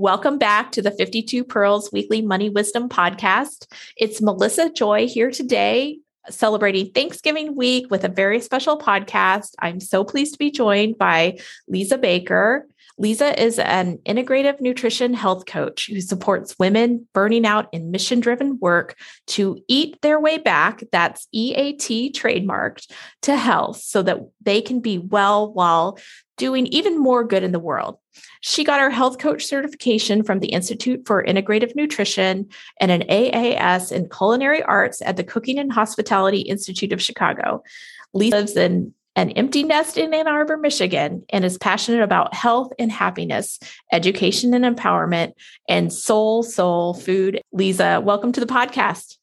Welcome back to the 52 Pearls Weekly Money Wisdom Podcast. It's Melissa Joy here today, celebrating Thanksgiving week with a very special podcast. I'm so pleased to be joined by Lisa Baker. Lisa is an integrative nutrition health coach who supports women burning out in mission driven work to eat their way back. That's EAT trademarked to health so that they can be well while doing even more good in the world. She got her health coach certification from the Institute for Integrative Nutrition and an AAS in culinary arts at the Cooking and Hospitality Institute of Chicago. Lisa lives in an empty nest in Ann Arbor, Michigan, and is passionate about health and happiness, education and empowerment, and soul, soul food. Lisa, welcome to the podcast.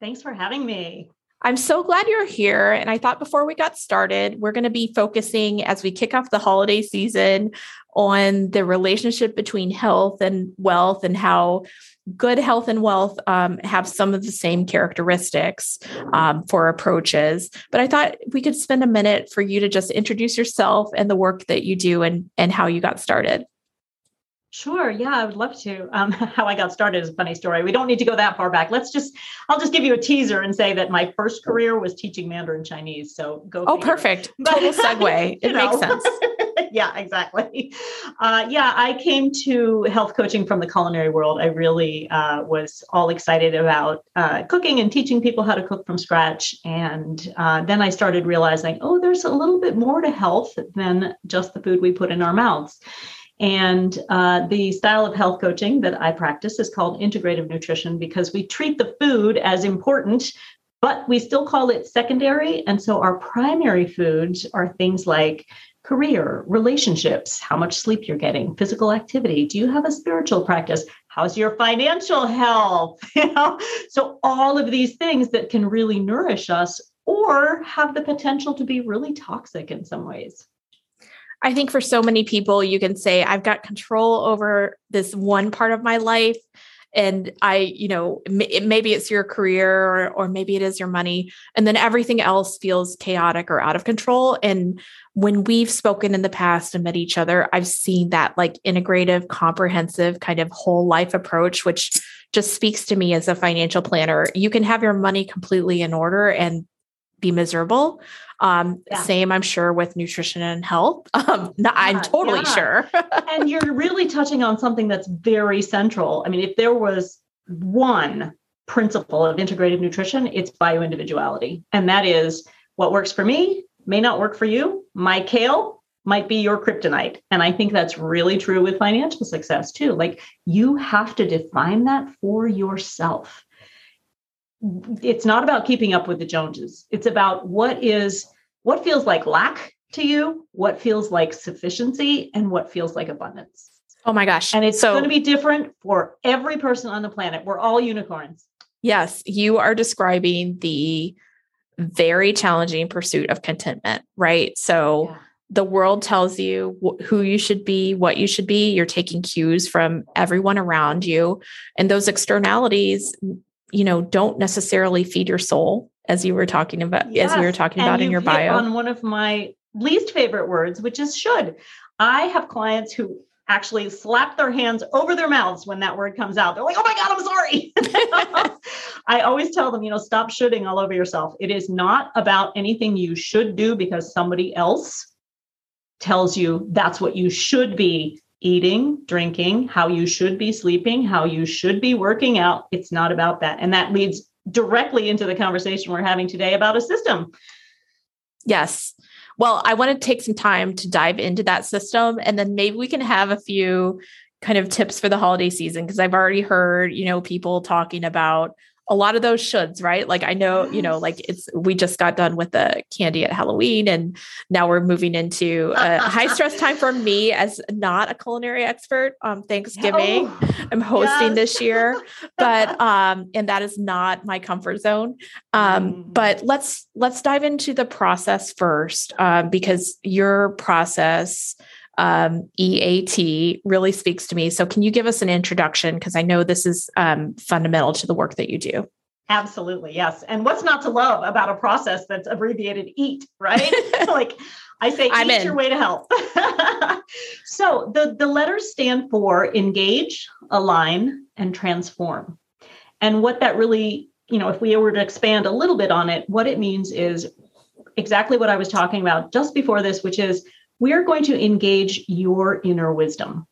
Thanks for having me. I'm so glad you're here. And I thought before we got started, we're going to be focusing as we kick off the holiday season on the relationship between health and wealth and how good health and wealth um, have some of the same characteristics um, for approaches. But I thought we could spend a minute for you to just introduce yourself and the work that you do and, and how you got started. Sure. Yeah, I would love to. Um, how I got started is a funny story. We don't need to go that far back. Let's just, I'll just give you a teaser and say that my first career was teaching Mandarin Chinese. So go. Oh, perfect. Total segue. it know. makes sense. yeah, exactly. Uh, yeah, I came to health coaching from the culinary world. I really uh, was all excited about uh, cooking and teaching people how to cook from scratch. And uh, then I started realizing, oh, there's a little bit more to health than just the food we put in our mouths. And uh, the style of health coaching that I practice is called integrative nutrition because we treat the food as important, but we still call it secondary. And so our primary foods are things like career, relationships, how much sleep you're getting, physical activity. Do you have a spiritual practice? How's your financial health? You know, so all of these things that can really nourish us or have the potential to be really toxic in some ways. I think for so many people, you can say, I've got control over this one part of my life. And I, you know, maybe it's your career or, or maybe it is your money. And then everything else feels chaotic or out of control. And when we've spoken in the past and met each other, I've seen that like integrative, comprehensive kind of whole life approach, which just speaks to me as a financial planner. You can have your money completely in order and be miserable um, yeah. Same, I'm sure, with nutrition and health. Um, no, yeah, I'm totally yeah. sure. and you're really touching on something that's very central. I mean, if there was one principle of integrative nutrition, it's bioindividuality. And that is what works for me may not work for you. My kale might be your kryptonite. And I think that's really true with financial success too. Like you have to define that for yourself it's not about keeping up with the Joneses. It's about what is what feels like lack to you, what feels like sufficiency, and what feels like abundance. Oh my gosh. And it's so, going to be different for every person on the planet. We're all unicorns. Yes, you are describing the very challenging pursuit of contentment, right? So yeah. the world tells you wh- who you should be, what you should be. You're taking cues from everyone around you. And those externalities you know don't necessarily feed your soul as you were talking about yes. as we were talking and about in your bio. on one of my least favorite words which is should. I have clients who actually slap their hands over their mouths when that word comes out. They're like oh my god i'm sorry. I always tell them you know stop shooting all over yourself. It is not about anything you should do because somebody else tells you that's what you should be eating, drinking, how you should be sleeping, how you should be working out. It's not about that. And that leads directly into the conversation we're having today about a system. Yes. Well, I want to take some time to dive into that system and then maybe we can have a few kind of tips for the holiday season because I've already heard, you know, people talking about a lot of those shoulds, right? Like I know, you know, like it's we just got done with the candy at Halloween and now we're moving into a high stress time for me as not a culinary expert. Um Thanksgiving. Oh, I'm hosting yes. this year, but um and that is not my comfort zone. Um mm. but let's let's dive into the process first um because your process um, EAT really speaks to me. So, can you give us an introduction? Because I know this is um, fundamental to the work that you do. Absolutely, yes. And what's not to love about a process that's abbreviated EAT, right? like I say, I'm eat in. your way to health. so the, the letters stand for engage, align, and transform. And what that really, you know, if we were to expand a little bit on it, what it means is exactly what I was talking about just before this, which is we are going to engage your inner wisdom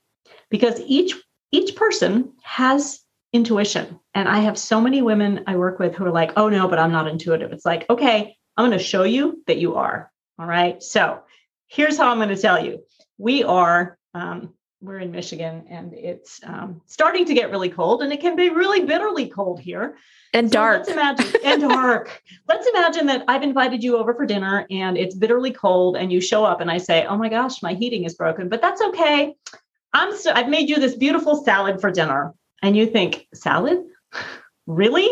because each each person has intuition. And i have so many women i work with who are like oh no but i'm not intuitive. It's like okay i'm going to show you that you are. All right? So here's how i'm going to tell you. We are um, we're in michigan and it's um, starting to get really cold and it can be really bitterly cold here and so dark. Let's imagine and dark. let's imagine that I've invited you over for dinner and it's bitterly cold and you show up and I say, "Oh my gosh, my heating is broken." But that's okay. I'm so I've made you this beautiful salad for dinner. And you think, "Salad? really?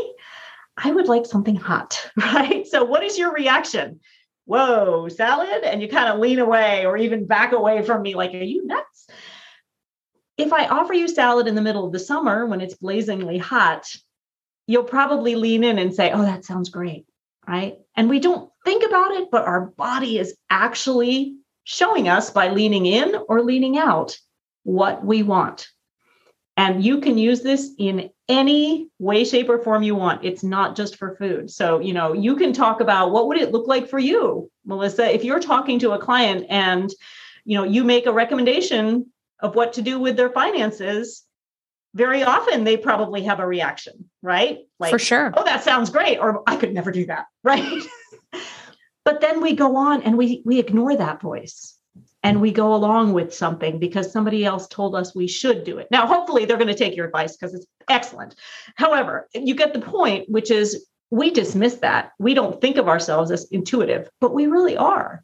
I would like something hot." Right? So what is your reaction? Whoa, salad? And you kind of lean away or even back away from me like, "Are you nuts?" If I offer you salad in the middle of the summer when it's blazingly hot, you'll probably lean in and say, Oh, that sounds great. Right. And we don't think about it, but our body is actually showing us by leaning in or leaning out what we want. And you can use this in any way, shape, or form you want. It's not just for food. So, you know, you can talk about what would it look like for you, Melissa, if you're talking to a client and, you know, you make a recommendation of what to do with their finances very often they probably have a reaction, right? Like, for sure. Oh, that sounds great. Or I could never do that. Right. but then we go on and we we ignore that voice and we go along with something because somebody else told us we should do it. Now, hopefully they're going to take your advice because it's excellent. However, you get the point, which is we dismiss that. We don't think of ourselves as intuitive, but we really are.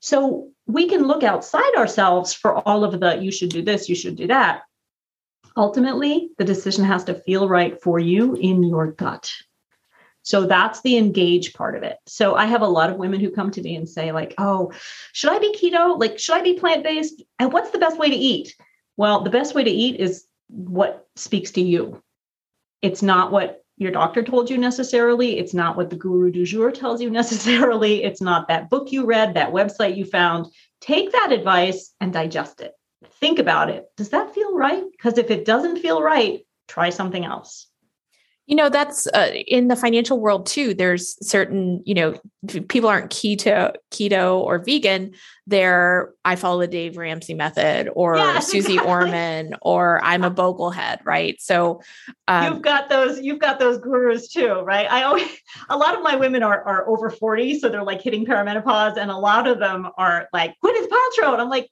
So we can look outside ourselves for all of the you should do this, you should do that. Ultimately the decision has to feel right for you in your gut. So that's the engage part of it. So i have a lot of women who come to me and say like oh should i be keto? Like should i be plant-based? And what's the best way to eat? Well the best way to eat is what speaks to you. It's not what your doctor told you necessarily. It's not what the guru du jour tells you necessarily. It's not that book you read, that website you found. Take that advice and digest it think about it. Does that feel right? Because if it doesn't feel right, try something else. You know, that's uh, in the financial world too. There's certain, you know, people aren't keto, keto or vegan. They're I follow the Dave Ramsey method or yes, Susie exactly. Orman or I'm a Boglehead, right? So um, you've got those, you've got those gurus too, right? I always, a lot of my women are are over 40, so they're like hitting perimenopause, and a lot of them are like Gwyneth Paltrow, and I'm like,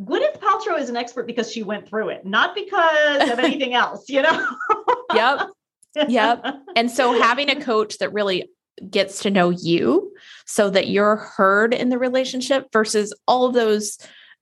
Gwyneth Paltrow is an expert because she went through it, not because of anything else, you know? yep. Yep. And so having a coach that really gets to know you so that you're heard in the relationship versus all of those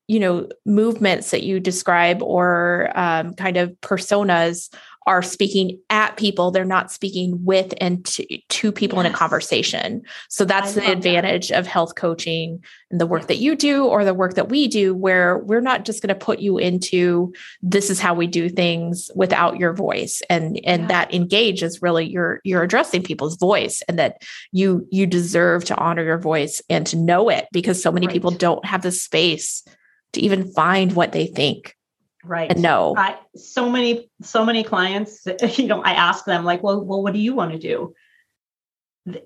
you know movements that you describe or um, kind of personas are speaking at people they're not speaking with and to, to people yes. in a conversation so that's the advantage that. of health coaching and the work that you do or the work that we do where we're not just going to put you into this is how we do things without your voice and and yeah. that engage is really you're you're addressing people's voice and that you you deserve to honor your voice and to know it because so many right. people don't have the space to even find what they think right. And no. I, so many so many clients you know i ask them like well well what do you want to do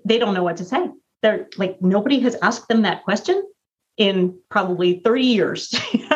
they don't know what to say. They're like nobody has asked them that question in probably 30 years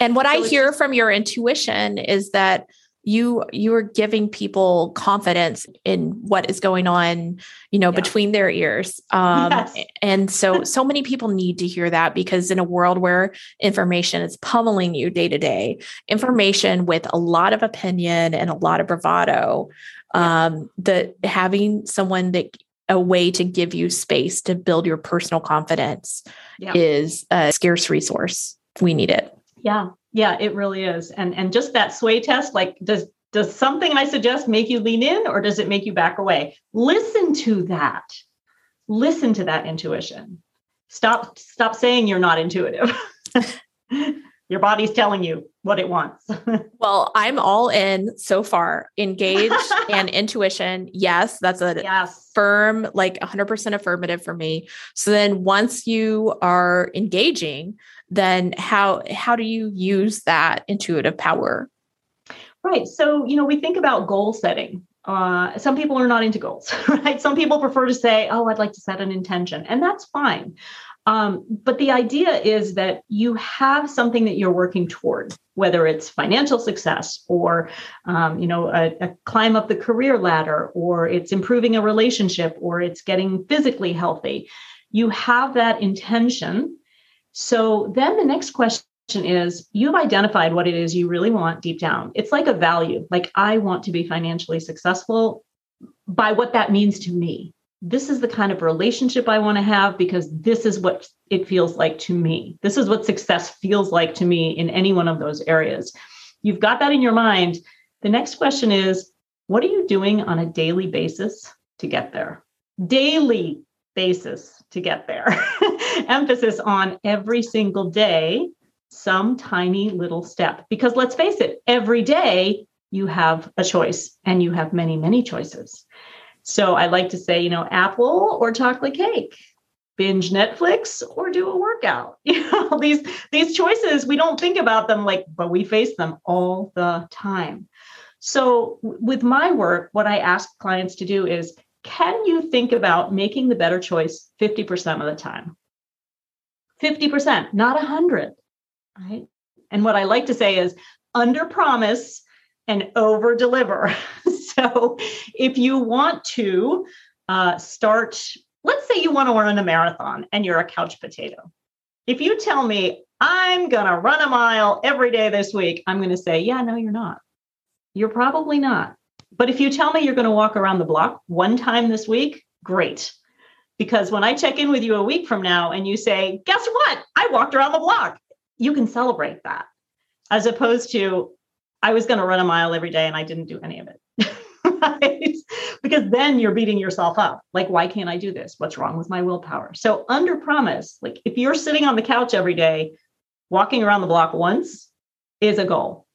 and what so i hear from your intuition is that you you are giving people confidence in what is going on you know yeah. between their ears um, yes. and so so many people need to hear that because in a world where information is pummeling you day to day information with a lot of opinion and a lot of bravado um the having someone that a way to give you space to build your personal confidence yeah. is a scarce resource we need it yeah yeah it really is. And and just that sway test like does does something i suggest make you lean in or does it make you back away? Listen to that. Listen to that intuition. Stop stop saying you're not intuitive your body's telling you what it wants. well, I'm all in so far. Engage and intuition. Yes, that's a yes. firm, like 100% affirmative for me. So then once you are engaging, then how how do you use that intuitive power? Right. So, you know, we think about goal setting. Uh, some people are not into goals, right? Some people prefer to say, oh, I'd like to set an intention, and that's fine. Um, but the idea is that you have something that you're working toward, whether it's financial success or, um, you know, a, a climb up the career ladder, or it's improving a relationship, or it's getting physically healthy. You have that intention. So then the next question is you've identified what it is you really want deep down. It's like a value, like I want to be financially successful by what that means to me this is the kind of relationship I want to have because this is what it feels like to me. This is what success feels like to me in any one of those areas. You've got that in your mind. The next question is what are you doing on a daily basis to get there? Daily basis to get there. Emphasis on every single day, some tiny little step. Because let's face it, every day you have a choice and you have many, many choices. So I like to say, you know, apple or chocolate cake, binge Netflix or do a workout. You know, these these choices, we don't think about them like, but we face them all the time. So with my work, what I ask clients to do is can you think about making the better choice 50% of the time? 50%, not 100, right? And what I like to say is under promise and over deliver. so if you want to uh, start, let's say you want to run a marathon and you're a couch potato. If you tell me, I'm going to run a mile every day this week, I'm going to say, yeah, no, you're not. You're probably not. But if you tell me you're going to walk around the block one time this week, great. Because when I check in with you a week from now and you say, guess what? I walked around the block, you can celebrate that. As opposed to, I was going to run a mile every day and I didn't do any of it. right? Because then you're beating yourself up. Like, why can't I do this? What's wrong with my willpower? So, under promise, like if you're sitting on the couch every day, walking around the block once is a goal.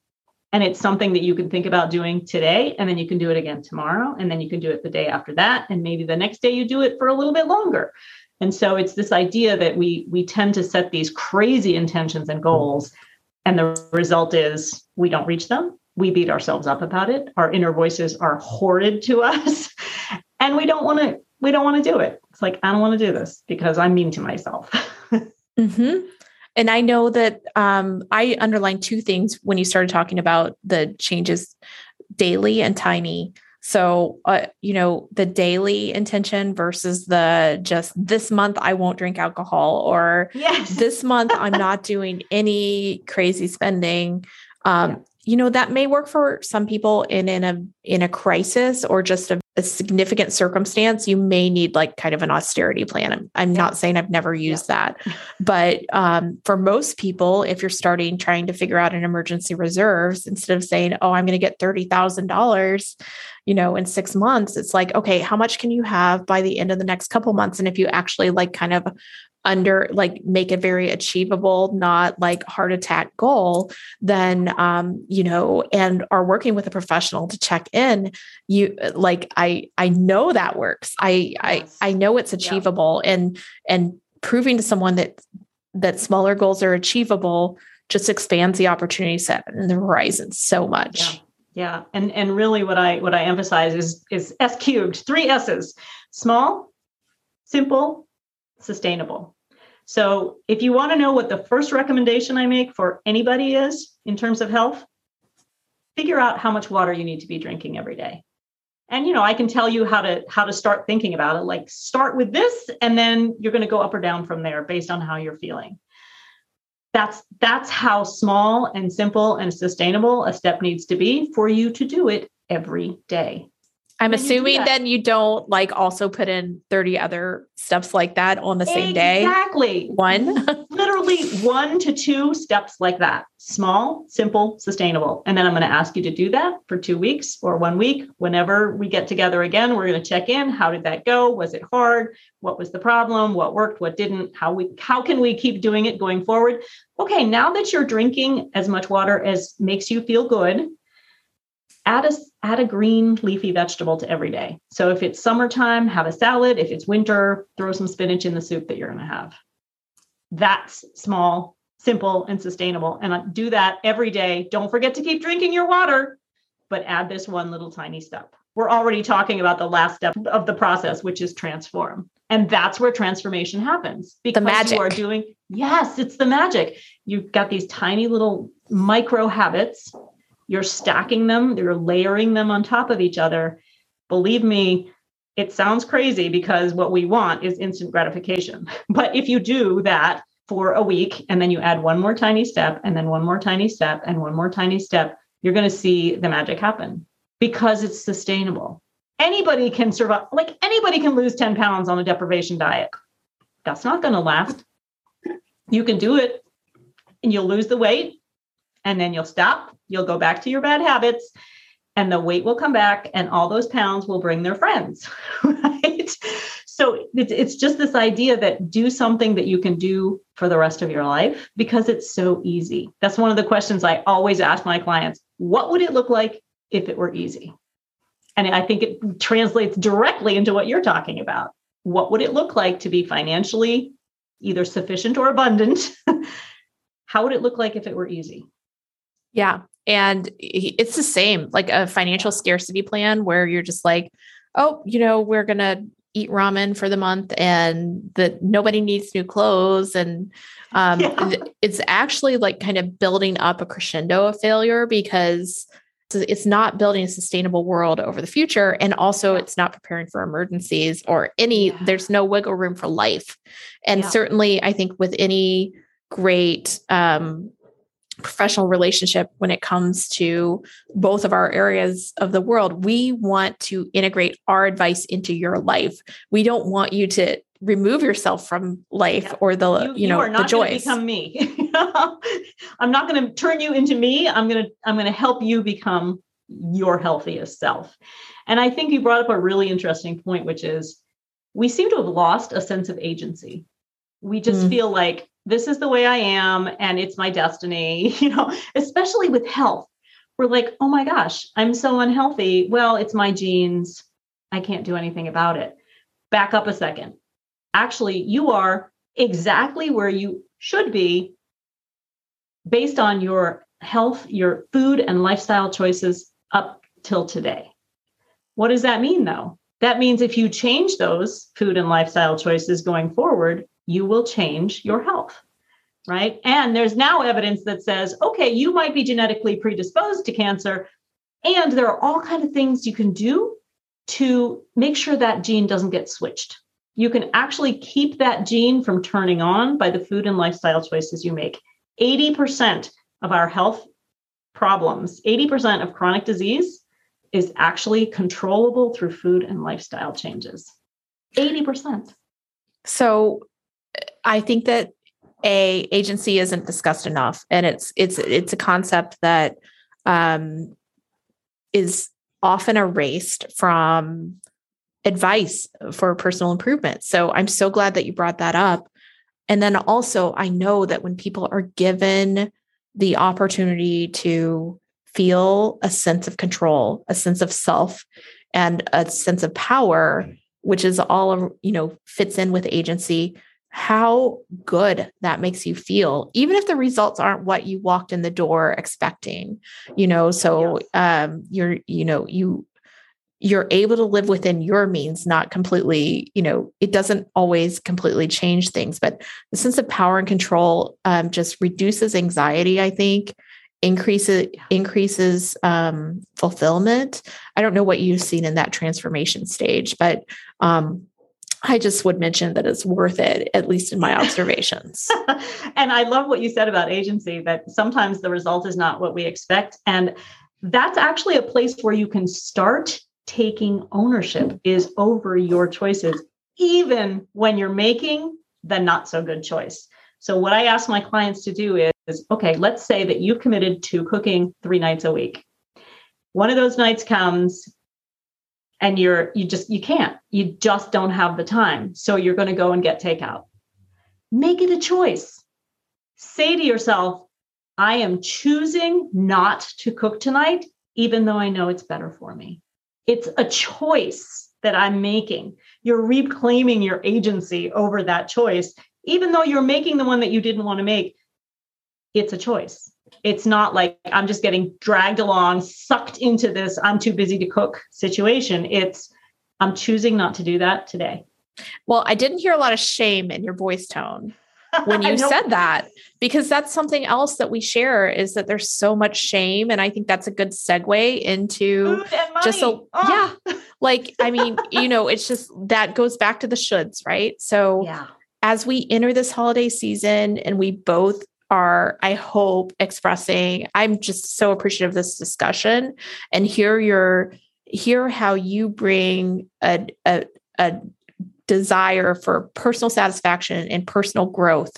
And it's something that you can think about doing today, and then you can do it again tomorrow, and then you can do it the day after that, and maybe the next day you do it for a little bit longer. And so it's this idea that we we tend to set these crazy intentions and goals, and the result is we don't reach them. We beat ourselves up about it. Our inner voices are horrid to us. And we don't want to we don't want to do it. It's like i don't want to do this because i'm mean to myself. Mm-hmm. and i know that um, i underlined two things when you started talking about the changes daily and tiny so uh, you know the daily intention versus the just this month i won't drink alcohol or yes. this month i'm not doing any crazy spending um, yeah you know that may work for some people in in a in a crisis or just a, a significant circumstance you may need like kind of an austerity plan. I'm, I'm not saying i've never used yeah. that but um, for most people if you're starting trying to figure out an emergency reserves instead of saying oh i'm going to get $30000 you know in six months it's like okay how much can you have by the end of the next couple months? And if you actually like kind of under like make a very achievable not like heart attack goal then um you know and are working with a professional to check in you like i i know that works i yes. i i know it's achievable yeah. and and proving to someone that that smaller goals are achievable just expands the opportunity set and the horizon so much yeah. yeah and and really what i what i emphasize is is s cubed three s's small simple sustainable. So, if you want to know what the first recommendation I make for anybody is in terms of health, figure out how much water you need to be drinking every day. And you know, I can tell you how to how to start thinking about it. Like start with this and then you're going to go up or down from there based on how you're feeling. That's that's how small and simple and sustainable a step needs to be for you to do it every day. I'm assuming then you don't like also put in 30 other steps like that on the same day. Exactly. One. Literally one to two steps like that. Small, simple, sustainable. And then I'm going to ask you to do that for two weeks or one week. Whenever we get together again, we're going to check in. How did that go? Was it hard? What was the problem? What worked? What didn't? How we how can we keep doing it going forward? Okay, now that you're drinking as much water as makes you feel good, add a add a green leafy vegetable to every day. So if it's summertime, have a salad. If it's winter, throw some spinach in the soup that you're going to have. That's small, simple, and sustainable. And uh, do that every day. Don't forget to keep drinking your water, but add this one little tiny step. We're already talking about the last step of the process, which is transform. And that's where transformation happens because you are doing, yes, it's the magic. You've got these tiny little micro habits you're stacking them, you're layering them on top of each other. Believe me, it sounds crazy because what we want is instant gratification. But if you do that for a week and then you add one more tiny step and then one more tiny step and one more tiny step, you're going to see the magic happen because it's sustainable. Anybody can survive, like anybody can lose 10 pounds on a deprivation diet. That's not going to last. You can do it and you'll lose the weight and then you'll stop You'll go back to your bad habits and the weight will come back and all those pounds will bring their friends, right? So it's, just this idea that do something that you can do for the rest of your life because it's so easy. That's one of the questions I always ask my clients. What would it look like if it were easy? And I think it translates directly into what you're talking about. What would it look like to be financially either sufficient or abundant? How would it look like if it were easy? Yeah. And it's the same, like a financial scarcity plan where you're just like, oh, you know, we're going to eat ramen for the month and that nobody needs new clothes. And um, yeah. it's actually like kind of building up a crescendo of failure because it's not building a sustainable world over the future. And also, it's not preparing for emergencies or any, yeah. there's no wiggle room for life. And yeah. certainly, I think with any great um, professional relationship when it comes to both of our areas of the world. We want to integrate our advice into your life. We don't want you to remove yourself from life yeah. or the you, you know you are not the joys. Become me. I'm not going to turn you into me. I'm going to I'm going to help you become your healthiest self. And I think you brought up a really interesting point, which is we seem to have lost a sense of agency. We just mm. feel like this is the way I am and it's my destiny, you know, especially with health. We're like, oh my gosh, I'm so unhealthy. Well, it's my genes. I can't do anything about it. Back up a second. Actually, you are exactly where you should be based on your health, your food and lifestyle choices up till today. What does that mean though? That means if you change those food and lifestyle choices going forward, you will change your health right? And there's now evidence that says okay you might be genetically predisposed to cancer and there are all kind of things you can do to make sure that gene doesn't get switched. You can actually keep that gene from turning on by the food and lifestyle choices you make. 80% of our health problems 80% of chronic disease is actually controllable through food and lifestyle changes. 80% so I think that a agency isn't discussed enough, and it's it's it's a concept that um, is often erased from advice for personal improvement. So I'm so glad that you brought that up. And then also, I know that when people are given the opportunity to feel a sense of control, a sense of self, and a sense of power, which is all you know fits in with agency how good that makes you feel even if the results aren't what you walked in the door expecting you know? So um you're you know you you're able to live within your means not completely you know it doesn't always completely change things but the sense of power and control um, just reduces anxiety i think increases increases um, fulfillment. I don't know what you've seen in that transformation stage but um, I just would mention that it's worth it, at least in my observations. and I love what you said about agency that sometimes the result is not what we expect. And that's actually a place where you can start taking ownership is over your choices, even when you're making the not so good choice. So, what I ask my clients to do is okay, let's say that you've committed to cooking three nights a week. One of those nights comes and you're, you just, you can't, you just don't have the time. So, you're going to go and get takeout. Make it a choice. Say to yourself, I am choosing not to cook tonight, even though I know it's better for me. It's a choice that I'm making. You're reclaiming your agency over that choice, even though you're making the one that you didn't want to make. It's a choice. It's not like I'm just getting dragged along, sucked into this, I'm too busy to cook situation. It's I'm choosing not to do that today. Well, I didn't hear a lot of shame in your voice tone when you said that because that's something else that we share is that there's so much shame and i think that's a good segue into just a oh. yeah like i mean you know it's just that goes back to the shoulds right so yeah as we enter this holiday season and we both are i hope expressing i'm just so appreciative of this discussion and hear your hear how you bring a, a, a desire for personal satisfaction and personal growth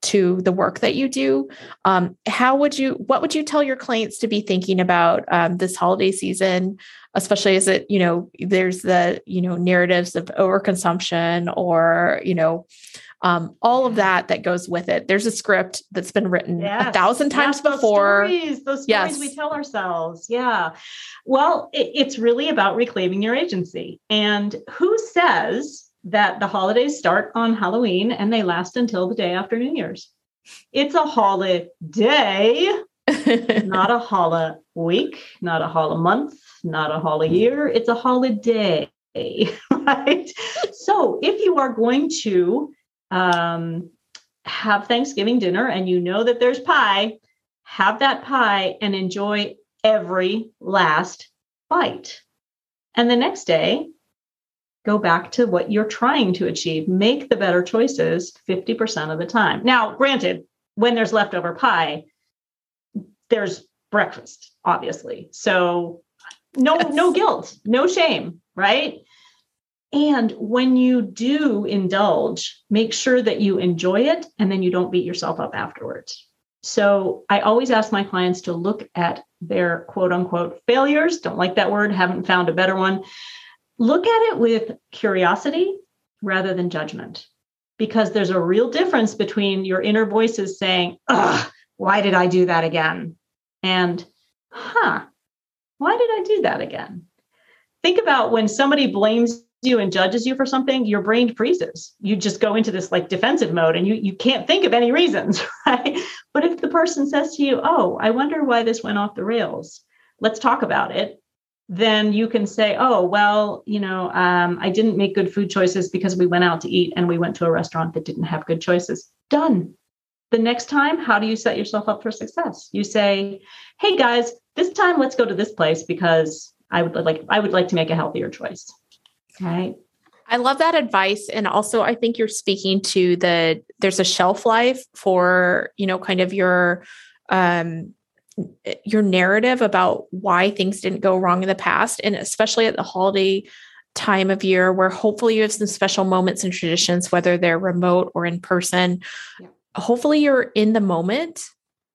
to the work that you do. Um, how would you what would you tell your clients to be thinking about um, this holiday season? Especially as it you know there's the you know narratives of overconsumption or you know um, all of that that goes with it there's a script that's been written yes. a thousand times yes, before those stories, those stories yes. we tell ourselves yeah well it, it's really about reclaiming your agency and who says that the holidays start on Halloween and they last until the day after New Year's. It's a holiday, not a holiday week, not a holiday month, not a holiday year. It's a holiday, right? so if you are going to um, have Thanksgiving dinner and you know that there's pie, have that pie and enjoy every last bite. And the next day, go back to what you're trying to achieve. Make the better choices 50% of the time. Now, granted, when there's leftover pie, there's breakfast, obviously. So no yes. no guilt, no shame, right? And when you do indulge, make sure that you enjoy it and then you don't beat yourself up afterwards. So I always ask my clients to look at their quote unquote failures. Don't like that word, haven't found a better one look at it with curiosity rather than judgment because there's a real difference between your inner voices saying, Ugh, why did I do that again? And, huh, why did I do that again? Think about when somebody blames you and judges you for something, your brain freezes. You just go into this like defensive mode and you, you can't think of any reasons, right? But if the person says to you, Oh, I wonder why this went off the rails, let's talk about it then you can say, oh, well, you know, um, I didn't make good food choices because we went out to eat and we went to a restaurant that didn't have good choices. Done. The next time, how do you set yourself up for success? You say, hey guys, this time let's go to this place because I would like I would like to make a healthier choice. Right. I love that advice. And also I think you're speaking to the there's a shelf life for, you know, kind of your um your narrative about why things didn't go wrong in the past and especially at the holiday time of year where hopefully you have some special moments and traditions whether they're remote or in person yeah. hopefully you're in the moment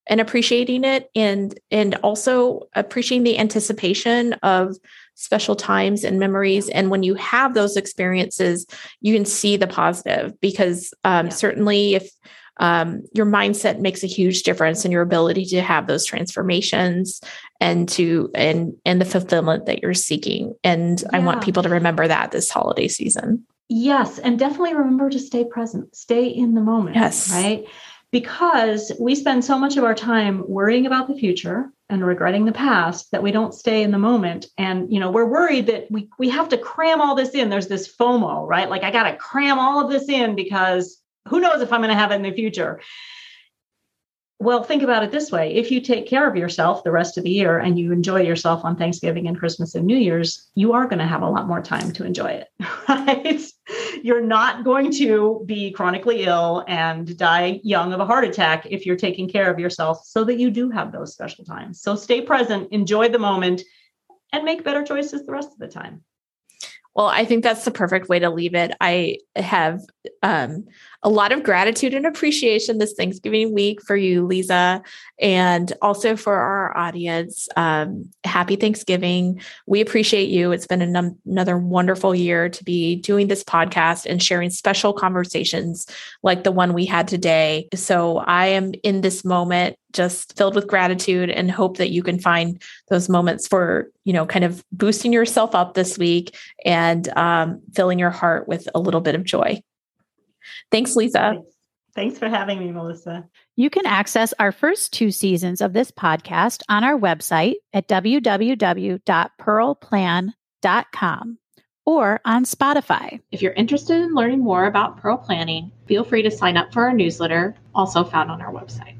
and appreciating it and and also appreciating the anticipation of special times and memories. And when you have those experiences you can see the positive because um, yeah. certainly if um, your mindset makes a huge difference in your ability to have those transformations and to and and the fulfillment that you're seeking. And yeah. i want people to remember that this holiday season. Yes and definitely remember to stay present stay in the moment yes. right because we spend so much of our time worrying about the future and regretting the past that we don't stay in the moment. And you know we're worried that we we have to cram all this in. There's this fomo right? Like i got to cram all of this in because who knows if I'm going to have it in the future? Well, think about it this way. If you take care of yourself the rest of the year and you enjoy yourself on Thanksgiving and Christmas and New Year's, you are going to have a lot more time to enjoy it, right? You're not going to be chronically ill and die young of a heart attack if you're taking care of yourself so that you do have those special times. So stay present, enjoy the moment, and make better choices the rest of the time. Well, I think that's the perfect way to leave it. I have um, a lot of gratitude and appreciation this Thanksgiving week for you, Lisa, and also for our audience. Um, happy Thanksgiving. We appreciate you. It's been an- another wonderful year to be doing this podcast and sharing special conversations like the one we had today. So I am in this moment just filled with gratitude and hope that you can find those moments for you know kind of boosting yourself up this week and um, filling your heart with a little bit of joy thanks lisa thanks for having me melissa you can access our first two seasons of this podcast on our website at www.pearlplan.com or on Spotify. If you're interested in learning more about Pearl Planning, feel free to sign up for our newsletter, also found on our website.